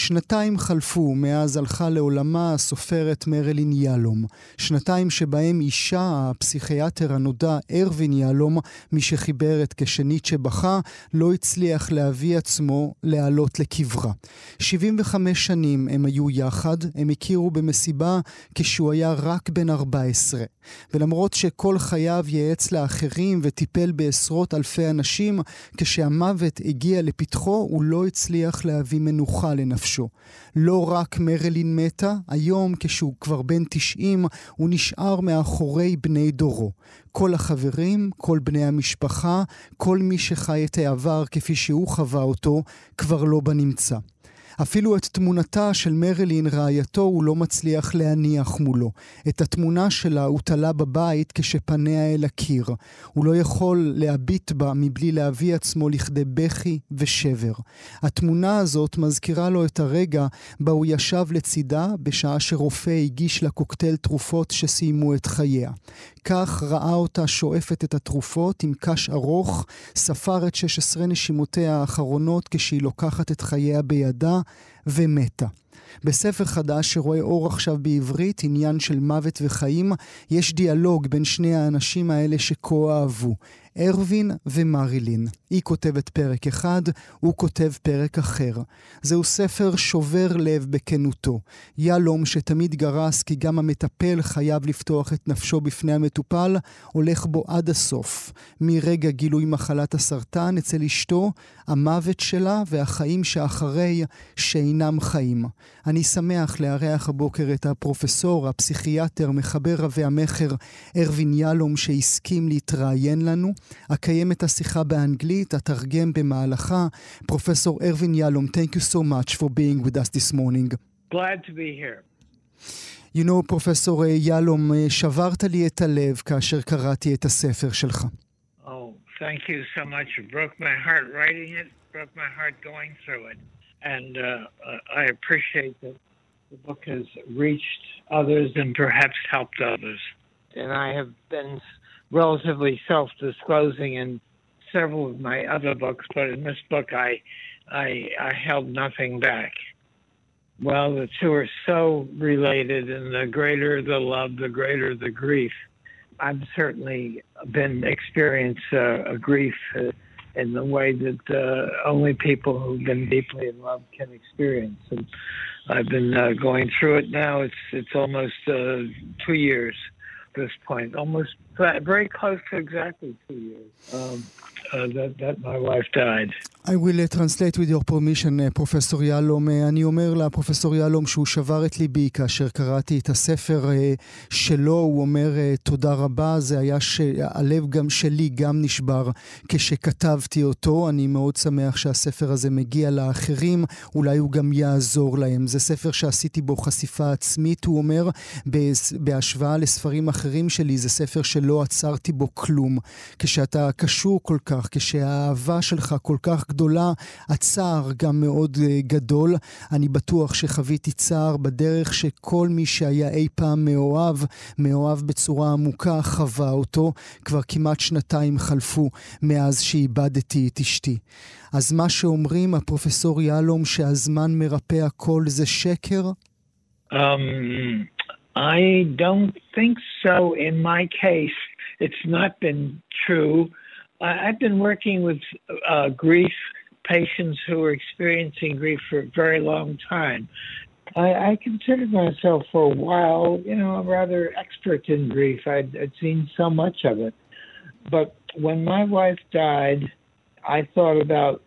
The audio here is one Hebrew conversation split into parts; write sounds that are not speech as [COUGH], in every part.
שנתיים חלפו מאז הלכה לעולמה הסופרת מרלין יהלום. שנתיים שבהם אישה, הפסיכיאטר הנודע ארווין יהלום, מי שחיבר את כשנית שבכה, לא הצליח להביא עצמו לעלות לקברה. 75 שנים הם היו יחד, הם הכירו במסיבה כשהוא היה רק בן 14. ולמרות שכל חייו ייעץ לאחרים וטיפל בעשרות אלפי אנשים, כשהמוות הגיע לפתחו הוא לא הצליח להביא מנוחה לנפשו. לא רק מרלין מתה, היום כשהוא כבר בן 90, הוא נשאר מאחורי בני דורו. כל החברים, כל בני המשפחה, כל מי שחי את העבר כפי שהוא חווה אותו, כבר לא בנמצא. אפילו את תמונתה של מרלין רעייתו הוא לא מצליח להניח מולו. את התמונה שלה הוא תלה בבית כשפניה אל הקיר. הוא לא יכול להביט בה מבלי להביא עצמו לכדי בכי ושבר. התמונה הזאת מזכירה לו את הרגע בה הוא ישב לצידה בשעה שרופא הגיש לה קוקטייל תרופות שסיימו את חייה. כך ראה אותה שואפת את התרופות עם קש ארוך, ספר את 16 נשימותיה האחרונות כשהיא לוקחת את חייה בידה, ומתה. בספר חדש שרואה אור עכשיו בעברית, עניין של מוות וחיים, יש דיאלוג בין שני האנשים האלה שכה אהבו. ארווין ומרילין. היא כותבת פרק אחד, הוא כותב פרק אחר. זהו ספר שובר לב בכנותו. יהלום שתמיד גרס כי גם המטפל חייב לפתוח את נפשו בפני המטופל, הולך בו עד הסוף. מרגע גילוי מחלת הסרטן אצל אשתו, המוות שלה והחיים שאחרי שאינם חיים. אני שמח לארח הבוקר את הפרופסור, הפסיכיאטר, מחבר רבי המכר, ארווין יהלום, שהסכים להתראיין לנו. אקיים את השיחה באנגלית, אתרגם במהלכה. פרופסור ארווין יהלום, thank you so much for being with us this morning. Glad to be here. You know, פרופסור יהלום, שברת לי את הלב כאשר קראתי את הספר שלך. Oh, thank you so much. It broke my heart writing it, broke my heart going through it. And uh, I appreciate that the book has reached others and perhaps helped others. And I have been relatively self-disclosing in several of my other books, but in this book, I, I, I held nothing back. Well, the two are so related, and the greater the love, the greater the grief. I've certainly been experienced uh, a grief uh, in the way that uh, only people who've been deeply in love can experience. And I've been uh, going through it now. It's it's almost uh, two years this point, almost very close to exactly two years um, uh, that, that my wife died. I will uh, translate with your permission, uh, פרופסור יהלום. Uh, אני אומר לפרופסור יהלום שהוא שבר את ליבי כאשר קראתי את הספר uh, שלו. הוא אומר תודה רבה, זה היה שהלב גם שלי גם נשבר כשכתבתי אותו. אני מאוד שמח שהספר הזה מגיע לאחרים, אולי הוא גם יעזור להם. זה ספר שעשיתי בו חשיפה עצמית, הוא אומר, בהשוואה לספרים אחרים שלי, זה ספר שלא עצרתי בו כלום. כשאתה קשור כל כך, כשהאהבה שלך כל כך גדולה, הצער גם מאוד uh, גדול. אני בטוח שחוויתי צער בדרך שכל מי שהיה אי פעם מאוהב, מאוהב בצורה עמוקה, חווה אותו. כבר כמעט שנתיים חלפו מאז שאיבדתי את אשתי. אז מה שאומרים הפרופסור יהלום שהזמן מרפא הכל זה שקר? Um, I don't think so in my case. It's not been true. I've been working with uh, grief patients who are experiencing grief for a very long time. I, I considered myself for a while, you know, a rather expert in grief. I'd, I'd seen so much of it. But when my wife died, I thought about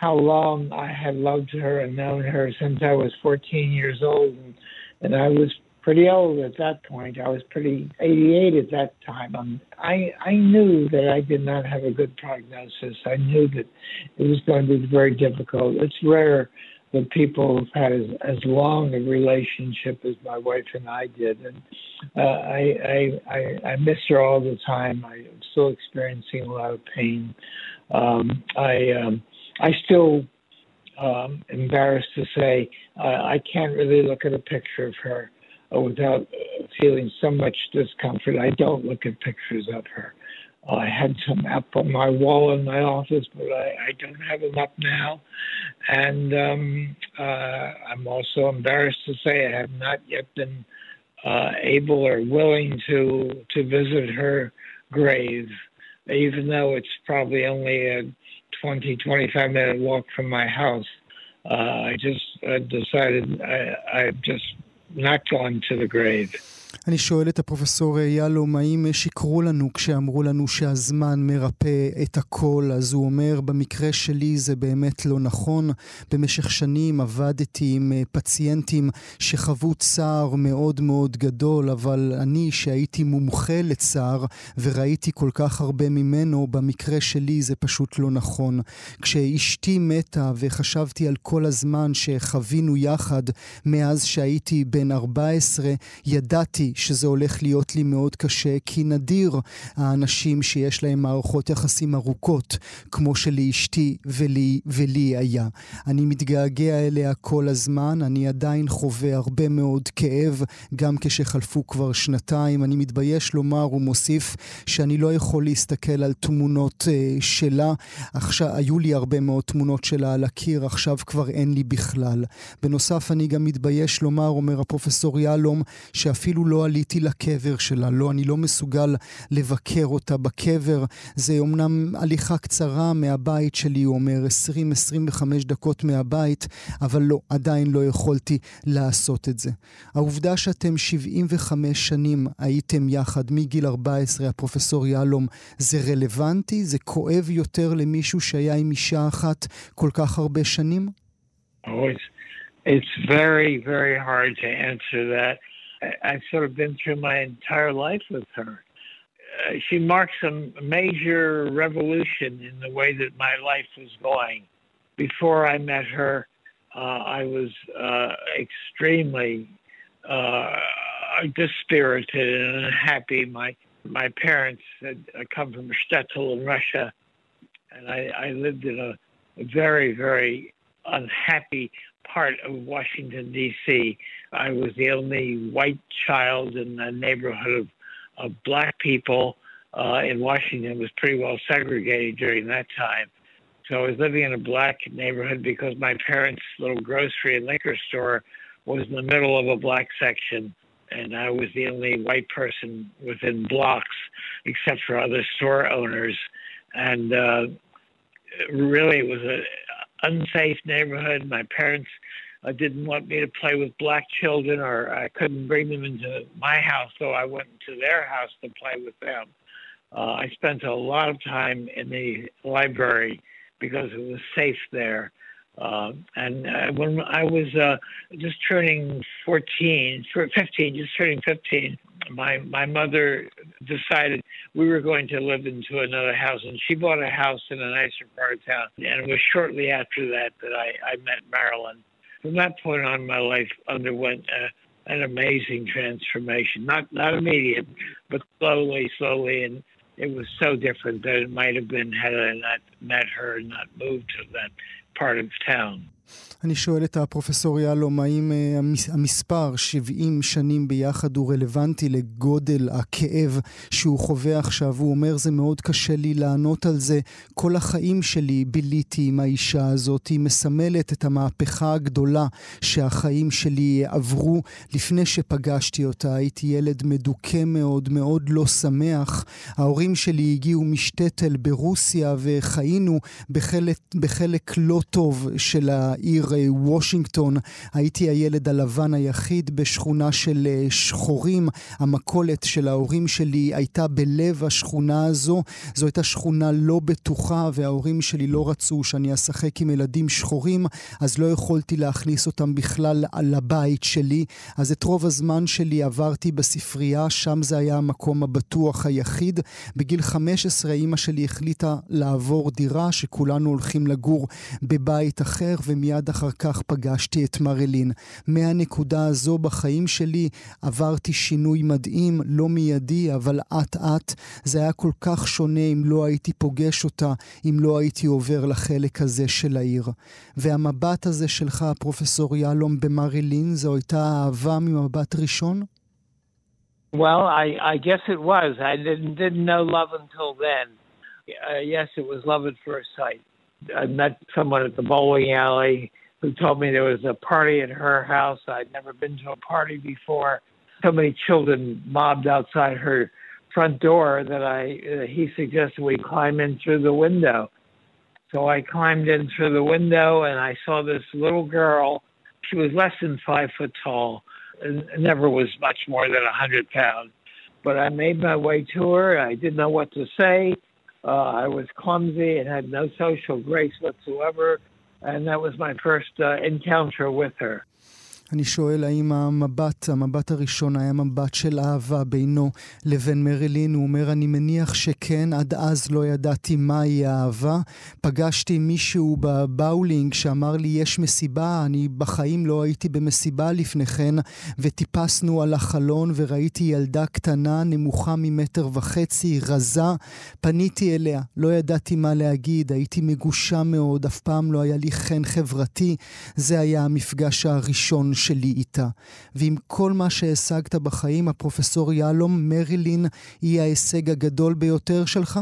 how long I had loved her and known her since I was 14 years old. And, and I was pretty old at that point. I was pretty 88 at that time. Um, I I knew that I did not have a good prognosis. I knew that it was going to be very difficult. It's rare that people have had as, as long a relationship as my wife and I did, and uh, I, I I I miss her all the time. I'm still experiencing a lot of pain. Um, I um, I still um, embarrassed to say uh, I can't really look at a picture of her without feeling so much discomfort. I don't look at pictures of her. I had some up on my wall in my office, but I, I don't have them up now. And um, uh, I'm also embarrassed to say I have not yet been uh, able or willing to to visit her grave, even though it's probably only a 20, 25 minute walk from my house. Uh, I just uh, decided I, I've just not gone to the grave. אני שואל את הפרופסור יהלום, האם שיקרו לנו כשאמרו לנו שהזמן מרפא את הכל? אז הוא אומר, במקרה שלי זה באמת לא נכון. במשך שנים עבדתי עם אה, פציינטים שחוו צער מאוד מאוד גדול, אבל אני, שהייתי מומחה לצער וראיתי כל כך הרבה ממנו, במקרה שלי זה פשוט לא נכון. כשאשתי מתה וחשבתי על כל הזמן שחווינו יחד מאז שהייתי בן 14, ידעתי שזה הולך להיות לי מאוד קשה, כי נדיר האנשים שיש להם מערכות יחסים ארוכות, כמו שלאשתי ולי, ולי היה. אני מתגעגע אליה כל הזמן, אני עדיין חווה הרבה מאוד כאב, גם כשחלפו כבר שנתיים. אני מתבייש לומר, הוא מוסיף, שאני לא יכול להסתכל על תמונות uh, שלה. עכשיו, היו לי הרבה מאוד תמונות שלה על הקיר, עכשיו כבר אין לי בכלל. בנוסף, אני גם מתבייש לומר, אומר הפרופסור יהלום, שאפילו לא עליתי לקבר שלה. לא, אני לא מסוגל לבקר אותה בקבר. זה אומנם הליכה קצרה מהבית שלי, הוא אומר, 20-25 דקות מהבית, אבל לא, עדיין לא יכולתי לעשות את זה. העובדה שאתם 75 שנים הייתם יחד מגיל 14, הפרופסור יהלום, זה רלוונטי? זה כואב יותר למישהו שהיה עם אישה אחת כל כך הרבה שנים? Oh, it's, it's very, very hard to answer that. I've sort of been through my entire life with her. Uh, she marks a major revolution in the way that my life was going. Before I met her, uh, I was uh, extremely uh, dispirited and unhappy. My my parents had come from Shtetl in Russia, and I, I lived in a very very unhappy part of Washington, D.C. I was the only white child in a neighborhood of, of black people uh, in Washington. It was pretty well segregated during that time. So I was living in a black neighborhood because my parents' little grocery and liquor store was in the middle of a black section. And I was the only white person within blocks, except for other store owners. And uh, really, it was an unsafe neighborhood. My parents uh, didn't want me to play with black children, or I couldn't bring them into my house, so I went to their house to play with them. Uh, I spent a lot of time in the library because it was safe there. Uh, and uh, when I was uh, just turning 14, 15, just turning 15, my my mother decided we were going to live into another house, and she bought a house in a nicer part of town. And it was shortly after that that I, I met Marilyn. From that point on, my life underwent uh, an amazing transformation. Not not immediate, but slowly, slowly, and it was so different that it might have been had I not met her and not moved to that part of town. אני שואל את הפרופסור יהלום, האם אה, המספר 70 שנים ביחד הוא רלוונטי לגודל הכאב שהוא חווה עכשיו? הוא אומר, זה מאוד קשה לי לענות על זה. כל החיים שלי ביליתי עם האישה הזאת, היא מסמלת את המהפכה הגדולה שהחיים שלי עברו. לפני שפגשתי אותה הייתי ילד מדוכא מאוד, מאוד לא שמח. ההורים שלי הגיעו משטטל ברוסיה וחיינו בחלק, בחלק לא טוב של העיר וושינגטון. הייתי הילד הלבן היחיד בשכונה של אה, שחורים. המכולת של ההורים שלי הייתה בלב השכונה הזו. זו הייתה שכונה לא בטוחה, וההורים שלי לא רצו שאני אשחק עם ילדים שחורים, אז לא יכולתי להכניס אותם בכלל לבית שלי. אז את רוב הזמן שלי עברתי בספרייה, שם זה היה המקום הבטוח היחיד. בגיל 15 אימא שלי החליטה לעבור דירה, שכולנו הולכים לגור בבית אחר, ומיד אחר כך פגשתי את מרילין. מהנקודה הזו בחיים שלי עברתי שינוי מדהים, לא מיידי, אבל אט-אט. זה היה כל כך שונה אם לא הייתי פוגש אותה, אם לא הייתי עובר לחלק הזה של העיר. והמבט הזה שלך, פרופסור יהלום, במרילין, זו הייתה אהבה ממבט ראשון? Well, I, I guess it was. I didn't didn't know love until then. Uh, yes, it was love at first sight. I met someone at the bowling alley who told me there was a party at her house. I'd never been to a party before. So many children mobbed outside her front door that I uh, he suggested we climb in through the window. So I climbed in through the window and I saw this little girl. She was less than five foot tall never was much more than a 100 pounds. But I made my way to her. I didn't know what to say. Uh, I was clumsy and had no social grace whatsoever. And that was my first uh, encounter with her. אני שואל האם המבט, המבט הראשון היה מבט של אהבה בינו לבין מרילין. הוא אומר, אני מניח שכן, עד אז לא ידעתי מהי אהבה. פגשתי מישהו בבאולינג שאמר לי, יש מסיבה, אני בחיים לא הייתי במסיבה לפני כן, וטיפסנו על החלון וראיתי ילדה קטנה, נמוכה ממטר וחצי, רזה. פניתי אליה, לא ידעתי מה להגיד, הייתי מגושה מאוד, אף פעם לא היה לי חן חברתי. זה היה המפגש הראשון שלי איתה. ועם כל מה שהשגת בחיים, הפרופסור יהלום, מרילין היא ההישג הגדול ביותר שלך?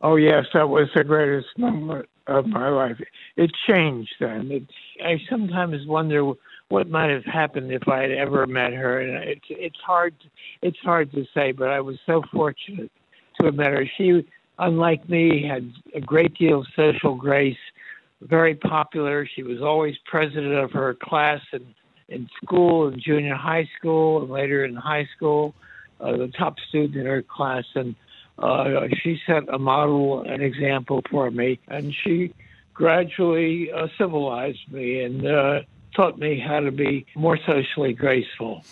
Oh yes, that was the greatest moment of my life. It changed then. It, I sometimes wonder what might have happened if I had ever met her, and it's it's hard it's hard to say. But I was so fortunate to have met her. She, unlike me, had a great deal of social grace, very popular. She was always president of her class and in school, in junior high school, and later in high school, uh, the top student in her class. And uh, she set a model, an example for me. And she gradually uh, civilized me and uh, taught me how to be more socially graceful.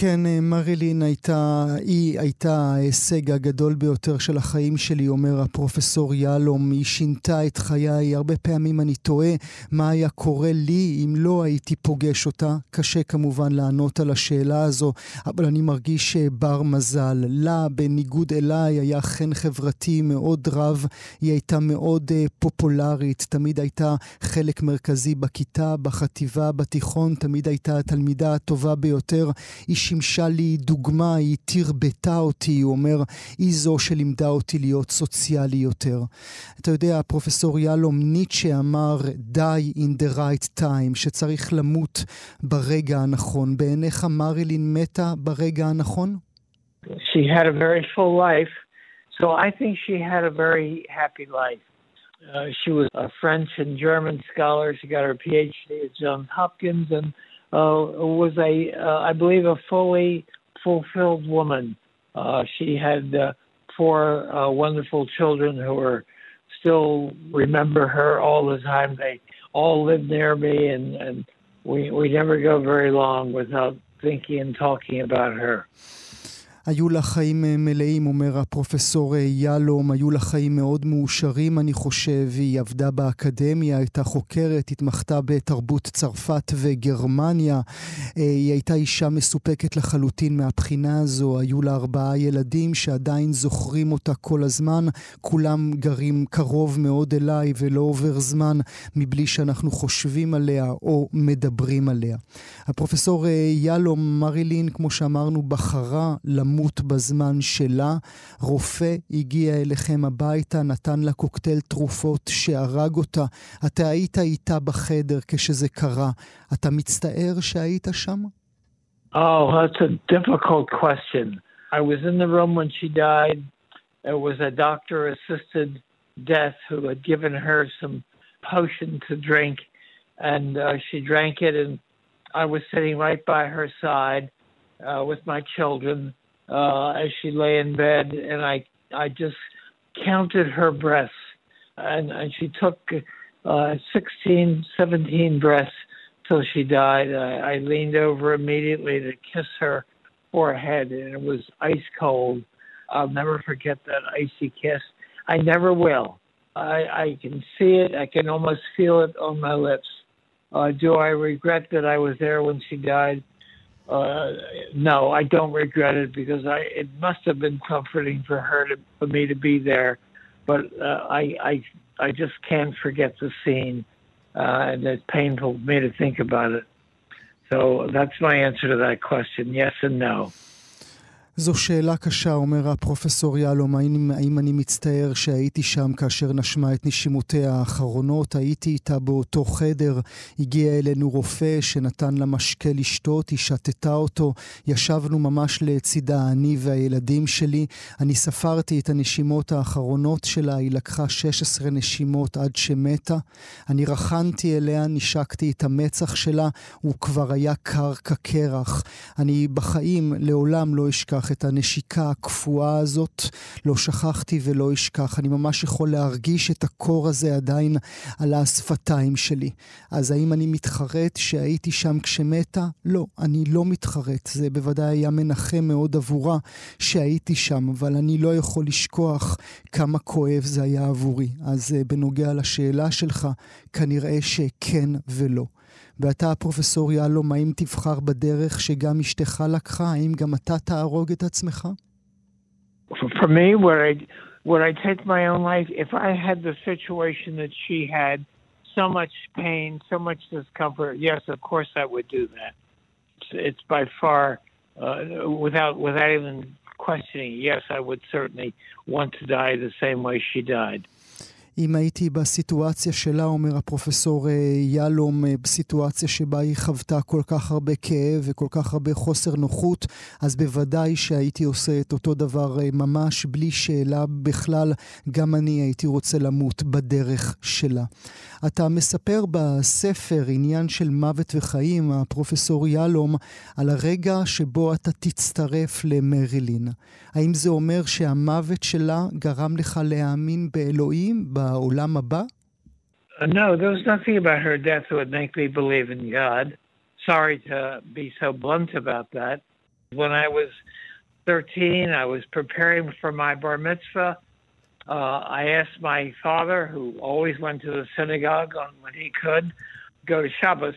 כן, אה, מרילין הייתה, היא הייתה ההישג הגדול ביותר של החיים שלי, אומר הפרופסור יהלום. היא שינתה את חיי. הרבה פעמים אני תוהה מה היה קורה לי אם לא הייתי פוגש אותה. קשה כמובן לענות על השאלה הזו, אבל אני מרגיש אה, בר מזל. לה, בניגוד אליי, היה חן חברתי מאוד רב. היא הייתה מאוד uh, פופולרית, תמיד הייתה חלק מרכזי בכיתה, בחטיבה, בתיכון, תמיד הייתה התלמידה הטובה ביותר. היא שימשה לי דוגמה, היא תרבתה אותי, הוא אומר, היא זו שלימדה אותי להיות סוציאלי יותר. אתה יודע, פרופסור יהלום, ניטשה אמר, die in the right time, שצריך למות ברגע הנכון. בעיניך מרילין מתה ברגע הנכון? She had a very full life, so I think she had a very happy life. Uh, she was a French and German scholar. She got her PhD at Johns Hopkins and was a, uh, I believe, a fully fulfilled woman. Uh, she had uh, four uh, wonderful children who are still remember her all the time. They all live near me, and, and we we never go very long without thinking and talking about her. היו לה חיים אה, מלאים, אומר הפרופסור אה, יהלום, היו לה חיים מאוד מאושרים, אני חושב. היא עבדה באקדמיה, הייתה חוקרת, התמחתה בתרבות צרפת וגרמניה. אה, היא הייתה אישה מסופקת לחלוטין מהבחינה הזו. היו לה ארבעה ילדים שעדיין זוכרים אותה כל הזמן. כולם גרים קרוב מאוד אליי, ולא עובר זמן מבלי שאנחנו חושבים עליה או מדברים עליה. הפרופסור יהלום, מרילין, כמו שאמרנו, בחרה למות. למות בזמן שלה. רופא הגיע אליכם הביתה, נתן לה קוקטייל תרופות שהרג אותה. אתה היית איתה בחדר כשזה קרה. אתה מצטער שהיית שם? Oh, that's a difficult question. I was in the room when she died. There was a doctor assisted death who had given her some potion to drink, and uh, she drank it, and I was sitting right by her side uh, with my children. uh, as she lay in bed, and I I just counted her breaths, and, and she took uh, 16, 17 breaths till she died. I, I leaned over immediately to kiss her forehead, and it was ice cold. I'll never forget that icy kiss. I never will. I, I can see it. I can almost feel it on my lips. Uh, do I regret that I was there when she died? Uh, no, I don't regret it because I it must have been comforting for her to for me to be there, but uh, I I I just can't forget the scene, uh, and it's painful for me to think about it. So that's my answer to that question: yes and no. זו שאלה קשה, אומר הפרופסור יהלום, האם, האם אני מצטער שהייתי שם כאשר נשמה את נשימותיה האחרונות? הייתי איתה באותו חדר, הגיע אלינו רופא שנתן לה משקה לשתות, היא שתתה אותו, ישבנו ממש לצידה, אני והילדים שלי. אני ספרתי את הנשימות האחרונות שלה, היא לקחה 16 נשימות עד שמתה. אני רכנתי אליה, נשקתי את המצח שלה, הוא כבר היה קר כקרח. אני בחיים לעולם לא אשכח את הנשיקה הקפואה הזאת. לא שכחתי ולא אשכח. אני ממש יכול להרגיש את הקור הזה עדיין על השפתיים שלי. אז האם אני מתחרט שהייתי שם כשמתה? לא, אני לא מתחרט. זה בוודאי היה מנחם מאוד עבורה שהייתי שם, אבל אני לא יכול לשכוח כמה כואב זה היה עבורי. אז אה, בנוגע לשאלה שלך, כנראה שכן ולא. ואתה, פרופסור יהלום, האם תבחר בדרך שגם אשתך לקחה? האם גם אתה תהרוג את עצמך? For me, where I, where I take my own life, if I had the situation that she had, so much pain, so much discomfort, yes, of course I would do that. It's, it's by far, uh, without, without even questioning, yes, I would certainly want to die the same way she died. אם הייתי בסיטואציה שלה, אומר הפרופסור אה, יהלום, אה, בסיטואציה שבה היא חוותה כל כך הרבה כאב וכל כך הרבה חוסר נוחות, אז בוודאי שהייתי עושה את אותו דבר אה, ממש בלי שאלה בכלל. גם אני הייתי רוצה למות בדרך שלה. אתה מספר בספר עניין של מוות וחיים, הפרופסור יהלום, על הרגע שבו אתה תצטרף למרילין. האם זה אומר שהמוות שלה גרם לך להאמין באלוהים, בעולם הבא? No, there was nothing about her death that would make me believe in God. Sorry to be so blunt about that. When I was 13, I was preparing for my bar mitzvah. Uh, I asked my father, who always went to the synagogue on when he could, go to Shabbos,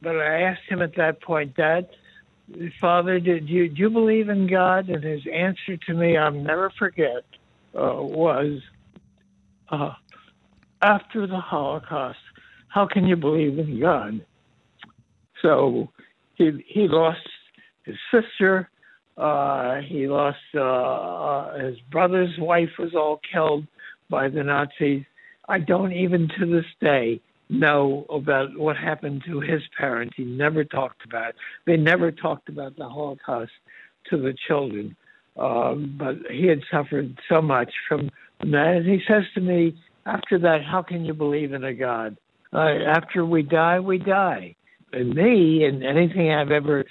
but I asked him at that point, Dad, Father, did you do you believe in God? And his answer to me, I'll never forget, uh, was, uh, after the Holocaust, how can you believe in God? So he he lost his sister. Uh, he lost uh, his brother's wife was all killed by the Nazis. I don't even to this day know about what happened to his parents. He never talked about it. They never talked about the Holocaust to the children. Um, but he had suffered so much from that. And he says to me, after that, how can you believe in a God? Uh, after we die, we die. And me, and anything I've ever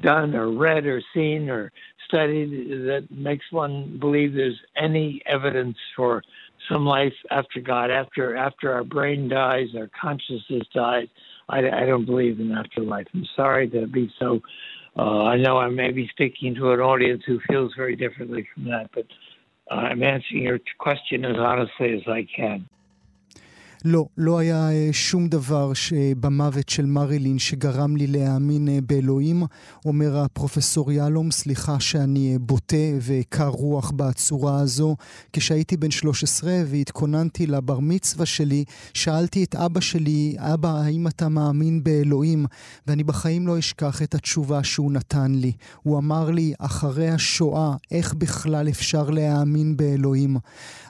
done or read or seen or studied that makes one believe there's any evidence for some life after God, after after our brain dies, our consciousness dies. I, I don't believe in afterlife. I'm sorry to be so. Uh, I know I may be speaking to an audience who feels very differently from that, but Uh, I'm answering your question as honestly as I can. לא, לא היה אה, שום דבר במוות של מרילין שגרם לי להאמין אה, באלוהים. אומר הפרופסור יהלום, סליחה שאני אה, בוטה וקר רוח בצורה הזו. כשהייתי בן 13 והתכוננתי לבר מצווה שלי, שאלתי את אבא שלי, אבא, האם אתה מאמין באלוהים? ואני בחיים לא אשכח את התשובה שהוא נתן לי. הוא אמר לי, אחרי השואה, איך בכלל אפשר להאמין באלוהים?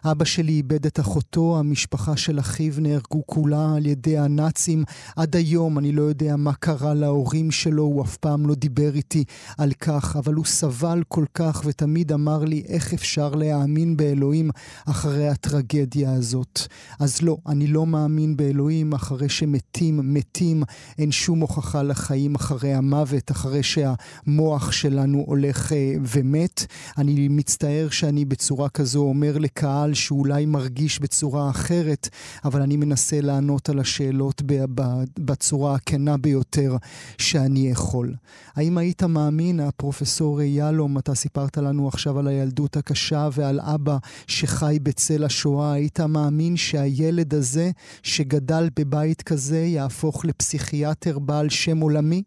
אבא שלי איבד את אחותו, המשפחה של אחיו נהרגו כולה על ידי הנאצים. עד היום אני לא יודע מה קרה להורים שלו, הוא אף פעם לא דיבר איתי על כך, אבל הוא סבל כל כך ותמיד אמר לי איך אפשר להאמין באלוהים אחרי הטרגדיה הזאת. אז לא, אני לא מאמין באלוהים אחרי שמתים, מתים, אין שום הוכחה לחיים אחרי המוות, אחרי שהמוח שלנו הולך אה, ומת. אני מצטער שאני בצורה כזו אומר לקהל שאולי מרגיש בצורה אחרת, אבל אני מנסה לענות על השאלות בצורה הכנה ביותר שאני יכול. האם היית מאמין, הפרופסור יהלום, אתה סיפרת לנו עכשיו על הילדות הקשה ועל אבא שחי בצל השואה, היית מאמין שהילד הזה שגדל בבית כזה יהפוך לפסיכיאטר בעל שם עולמי?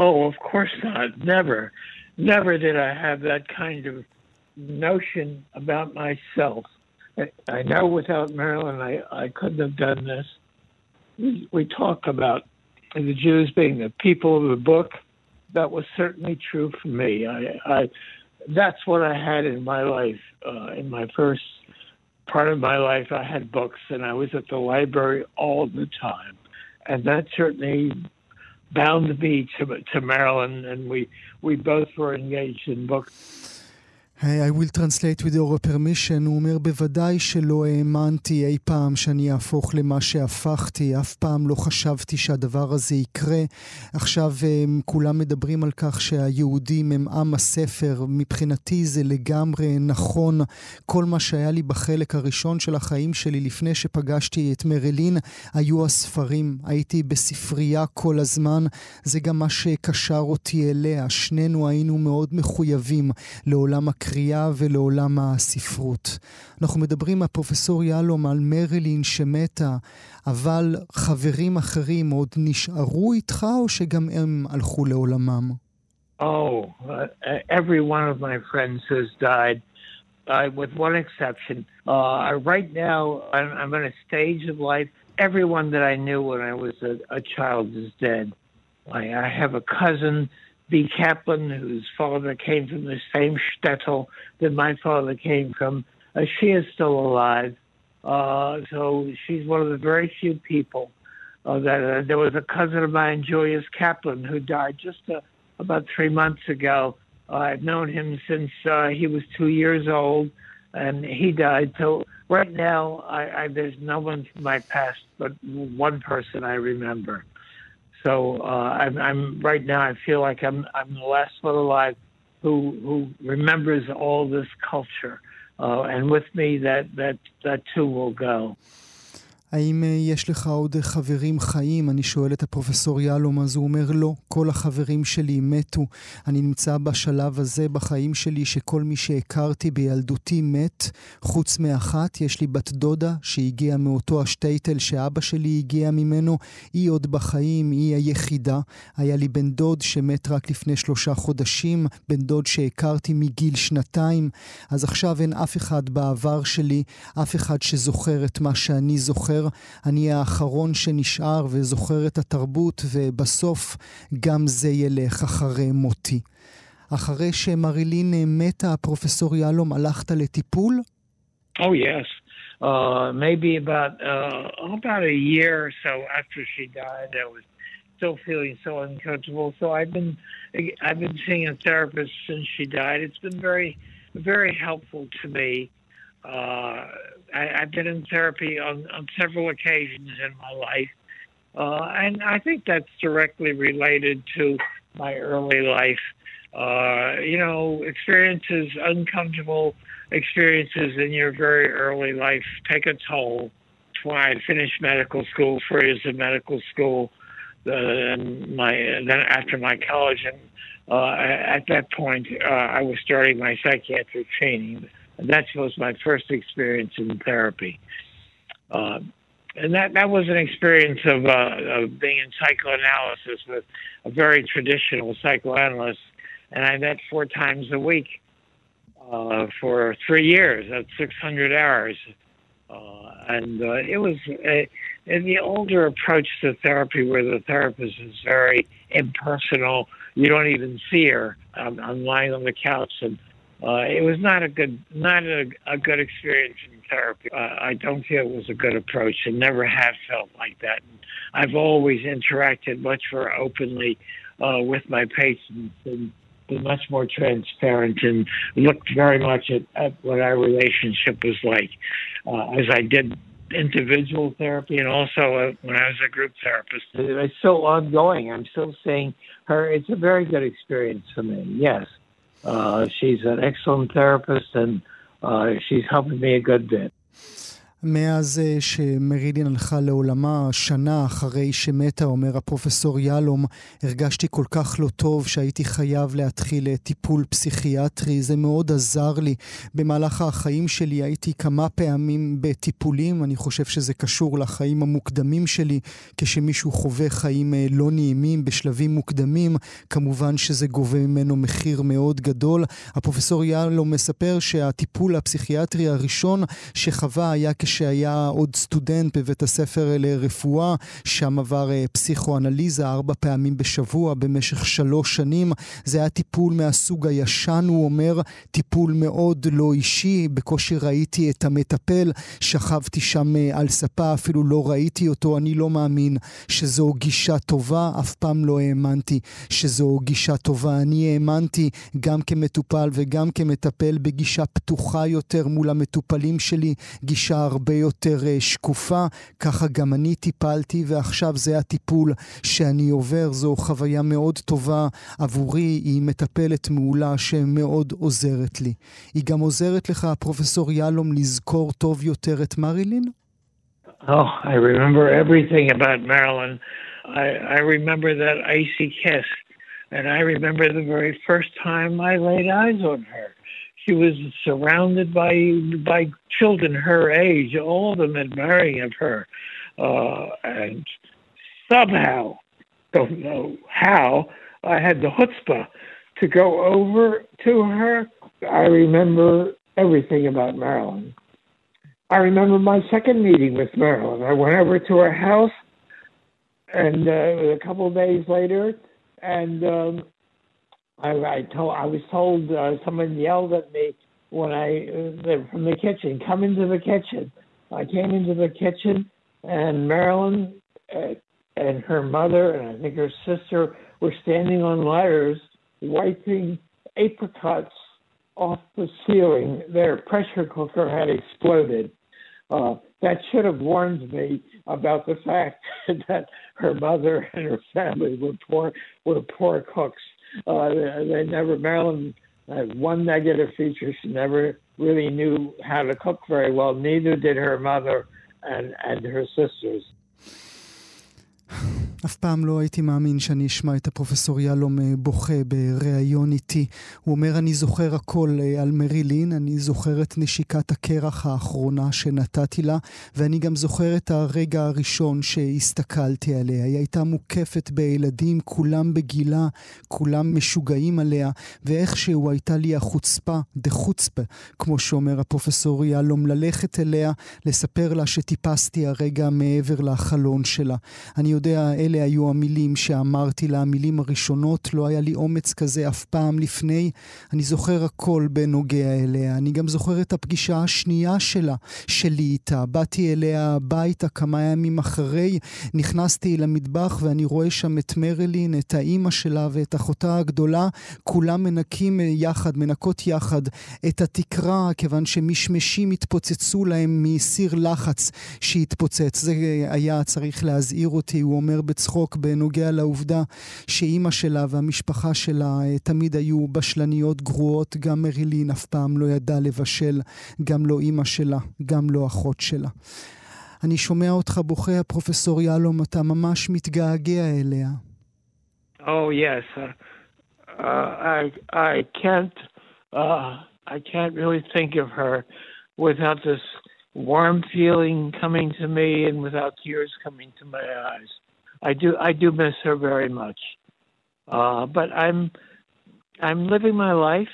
Oh, of course not. Never. Never did I have that kind of notion about myself. I know without Marilyn, I, I couldn't have done this. We, talk about the Jews being the people of the book. That was certainly true for me. I, I that's what I had in my life. Uh, in my first part of my life, I had books, and I was at the library all the time, and that certainly bound me to to Maryland, and we we both were engaged in books. I will translate with your permission. הוא אומר, בוודאי שלא האמנתי אי פעם שאני אהפוך למה שהפכתי. אף פעם לא חשבתי שהדבר הזה יקרה. עכשיו הם, כולם מדברים על כך שהיהודים הם עם הספר. מבחינתי זה לגמרי נכון. כל מה שהיה לי בחלק הראשון של החיים שלי לפני שפגשתי את מרלין היו הספרים. הייתי בספרייה כל הזמן. זה גם מה שקשר אותי אליה. שנינו היינו מאוד מחויבים לעולם הקריאה. הקריאה ולעולם הספרות. אנחנו מדברים, הפרופסור יהלום, על מרילין שמתה, אבל חברים אחרים עוד נשארו איתך, או שגם הם הלכו לעולמם? Oh, uh, every one of my friends has died. Uh, with one exception. Uh, right now, I'm, I'm in a stage of life. Everyone that I knew when I was a, a child is dead. I, I have a cousin B. Kaplan, whose father came from the same shtetl that my father came from. Uh, she is still alive. Uh, so she's one of the very few people uh, that uh, there was a cousin of mine, Julius Kaplan, who died just uh, about three months ago. Uh, I've known him since he was two years old, and he died. So right now, I, I, there's no one from my past but one person I remember. So uh, I'm, I'm, right now. I feel like I'm I'm the last one alive who who remembers all this culture, uh, and with me that that that too will go. האם יש לך עוד חברים חיים? אני שואל את הפרופסור יהלום, אז הוא אומר לא, כל החברים שלי מתו. אני נמצא בשלב הזה בחיים שלי שכל מי שהכרתי בילדותי מת, חוץ מאחת. יש לי בת דודה שהגיעה מאותו השטייטל שאבא שלי הגיע ממנו. היא עוד בחיים, היא היחידה. היה לי בן דוד שמת רק לפני שלושה חודשים, בן דוד שהכרתי מגיל שנתיים. אז עכשיו אין אף אחד בעבר שלי, אף אחד שזוכר את מה שאני זוכר. אני האחרון שנשאר וזוכר את התרבות, ובסוף גם זה ילך אחרי מותי. אחרי שמרילין מתה, פרופסור יהלום, הלכת לטיפול? Oh, yes. Uh, maybe about uh, about a year or so after she died, I was still feeling so uncomfortable. So I've been I've been seeing a therapist since she died. It's been very very helpful to me. Uh, I, have been in therapy on, on several occasions in my life, uh, and I think that's directly related to my early life. Uh, you know, experiences, uncomfortable experiences in your very early life take a toll. When I finished medical school, four years of medical school, uh, and my then after my college, and uh, at that point, uh, I was starting my psychiatric training that was my first experience in therapy. Uh, and that, that was an experience of, uh, of being in psychoanalysis with a very traditional psychoanalyst. And I met four times a week uh, for three years at 600 hours. Uh, and uh, it was in the older approach to therapy where the therapist is very impersonal. You don't even see her. I'm, I'm lying on the couch and uh, it was not a good, not a, a good experience in therapy. Uh, I don't feel it was a good approach, and never have felt like that. I've always interacted much more openly uh, with my patients and been much more transparent and looked very much at, at what our relationship was like, uh, as I did individual therapy and also uh, when I was a group therapist. It's still ongoing. I'm still seeing her. It's a very good experience for me. Yes. Uh, she's an excellent therapist, and uh, she's helping me a good bit. מאז אה, שמרידין הלכה לעולמה, שנה אחרי שמתה, אומר הפרופסור יהלום, הרגשתי כל כך לא טוב שהייתי חייב להתחיל אה, טיפול פסיכיאטרי. זה מאוד עזר לי. במהלך החיים שלי הייתי כמה פעמים בטיפולים, אני חושב שזה קשור לחיים המוקדמים שלי. כשמישהו חווה חיים אה, לא נעימים בשלבים מוקדמים, כמובן שזה גובה ממנו מחיר מאוד גדול. הפרופסור יהלום מספר שהטיפול הפסיכיאטרי הראשון שחווה היה כש... שהיה עוד סטודנט בבית הספר לרפואה, שם עבר פסיכואנליזה ארבע פעמים בשבוע במשך שלוש שנים. זה היה טיפול מהסוג הישן, הוא אומר, טיפול מאוד לא אישי, בקושי ראיתי את המטפל, שכבתי שם על ספה, אפילו לא ראיתי אותו, אני לא מאמין שזו גישה טובה, אף פעם לא האמנתי שזו גישה טובה. אני האמנתי גם כמטופל וגם כמטפל בגישה פתוחה יותר מול המטופלים שלי, גישה הרבה יותר uh, שקופה. ככה גם אני טיפלתי, ועכשיו זה הטיפול שאני עובר. זו חוויה מאוד טובה עבורי, היא מטפלת מעולה שמאוד עוזרת לי. היא גם עוזרת לך, פרופסור יהלום, לזכור טוב יותר את מרילין? Oh, I remember everything about Marilyn. I, I remember that icy kiss. And I remember the very first time I laid eyes on her. She was surrounded by by children her age, all of them admiring of her. Uh, and somehow, don't know how, I had the chutzpah to go over to her. I remember everything about Marilyn. I remember my second meeting with Marilyn. I went over to her house, and uh, a couple of days later, and um, I, I told I was told uh, someone yelled at me when I uh, from the kitchen, "Come into the kitchen." I came into the kitchen, and Marilyn uh, and her mother and I think her sister were standing on ladders wiping apricots off the ceiling. Their pressure cooker had exploded. Uh, that should have warned me about the fact [LAUGHS] that her mother and her family were poor were poor cooks. Uh, they, never Marilyn had one negative feature. She never really knew how to cook very well. Neither did her mother and, and her sisters. אף פעם לא הייתי מאמין שאני אשמע את הפרופסור יהלום בוכה בריאיון איתי. הוא אומר, אני זוכר הכל על מרילין, אני זוכר את נשיקת הקרח האחרונה שנתתי לה, ואני גם זוכר את הרגע הראשון שהסתכלתי עליה. היא הייתה מוקפת בילדים, כולם בגילה, כולם משוגעים עליה, ואיכשהו הייתה לי החוצפה, דה חוצפה, כמו שאומר הפרופסור יהלום, ללכת אליה, לספר לה שטיפסתי הרגע מעבר לחלון שלה. אני יודע, אלה היו המילים שאמרתי לה, המילים הראשונות, לא היה לי אומץ כזה אף פעם לפני. אני זוכר הכל בנוגע אליה. אני גם זוכר את הפגישה השנייה שלה, שלי איתה. באתי אליה הביתה כמה ימים אחרי, נכנסתי למטבח ואני רואה שם את מרלין, את האימא שלה ואת אחותה הגדולה, כולם מנקים יחד, מנקות יחד את התקרה, כיוון שמשמשים התפוצצו להם מסיר לחץ שהתפוצץ. זה היה צריך להזהיר אותי, הוא אומר בצחוק בנוגע לעובדה שאימא שלה והמשפחה שלה תמיד היו בשלניות גרועות, גם מרילין אף פעם לא ידעה לבשל, גם לא אימא שלה, גם לא אחות שלה. אני שומע אותך בוכה, הפרופסור יהלום, אתה ממש מתגעגע אליה. Oh yes, uh, uh, I I can't uh, I can't really think of her without this warm feeling coming to me and without tears coming to my eyes. I do I do miss her very much. Uh, but I'm I'm living my life.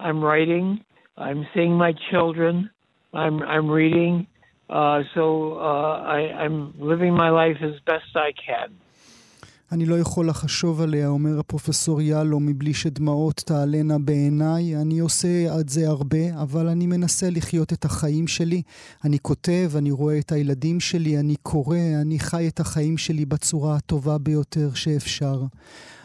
I'm writing. I'm seeing my children. I'm I'm reading. Uh, so uh, I, I'm living my life as best I can. אני לא יכול לחשוב עליה, אומר הפרופסור יאלו, מבלי שדמעות תעלנה בעיניי. אני עושה את זה הרבה, אבל אני מנסה לחיות את החיים שלי. אני כותב, אני רואה את הילדים שלי, אני קורא, אני חי את החיים שלי בצורה הטובה ביותר שאפשר.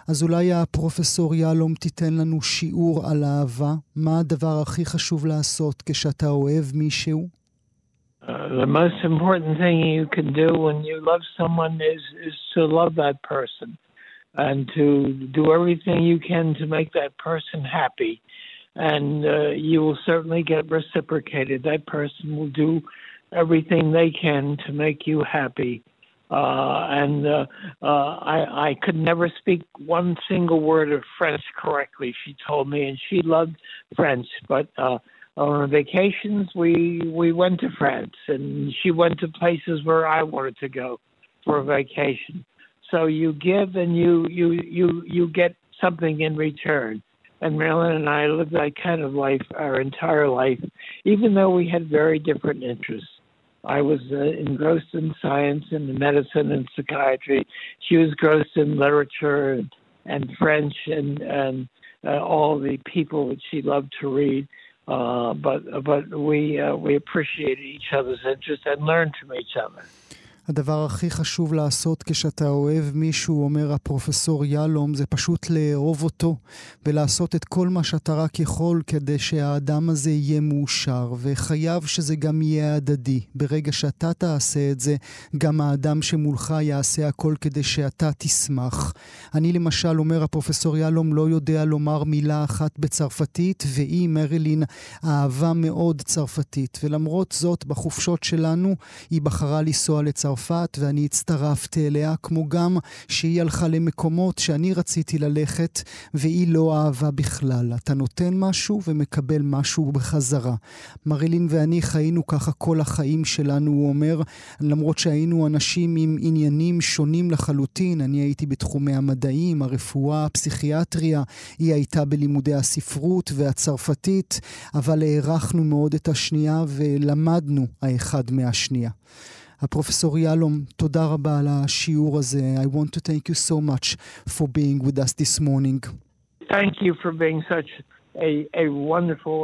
אז אולי הפרופסור יהלום תיתן לנו שיעור על אהבה. מה הדבר הכי חשוב לעשות כשאתה אוהב מישהו? Uh, the most important thing you can do when you love someone is is to love that person and to do everything you can to make that person happy and uh, you will certainly get reciprocated that person will do everything they can to make you happy uh, and uh, uh, I, I could never speak one single word of French correctly. She told me, and she loved French, but uh, on vacations we we went to France and she went to places where I wanted to go for a vacation. So you give and you you you you get something in return. And Marilyn and I lived that kind of life our entire life, even though we had very different interests. I was uh, engrossed in science and medicine and psychiatry. She was engrossed in literature and, and French and, and uh, all the people that she loved to read. Uh, but but we uh, we appreciated each other's interest and learned from each other. הדבר הכי חשוב לעשות כשאתה אוהב מישהו, אומר הפרופסור יהלום, זה פשוט לאהוב אותו ולעשות את כל מה שאתה רק יכול כדי שהאדם הזה יהיה מאושר, וחייב שזה גם יהיה הדדי. ברגע שאתה תעשה את זה, גם האדם שמולך יעשה הכל כדי שאתה תשמח. אני למשל, אומר הפרופסור יהלום, לא יודע לומר מילה אחת בצרפתית, והיא, מרילין, אהבה מאוד צרפתית. ולמרות זאת, בחופשות שלנו, היא בחרה לנסוע לצרפת. צרפת ואני הצטרפתי אליה, כמו גם שהיא הלכה למקומות שאני רציתי ללכת והיא לא אהבה בכלל. אתה נותן משהו ומקבל משהו בחזרה. מרילין ואני חיינו ככה כל החיים שלנו, הוא אומר, למרות שהיינו אנשים עם עניינים שונים לחלוטין. אני הייתי בתחומי המדעים, הרפואה, הפסיכיאטריה, היא הייתה בלימודי הספרות והצרפתית, אבל הערכנו מאוד את השנייה ולמדנו האחד מהשנייה. הפרופסור יהלום, תודה רבה על השיעור הזה. I want to thank you so much for being with us this morning. Thank you for being such a, a wonderful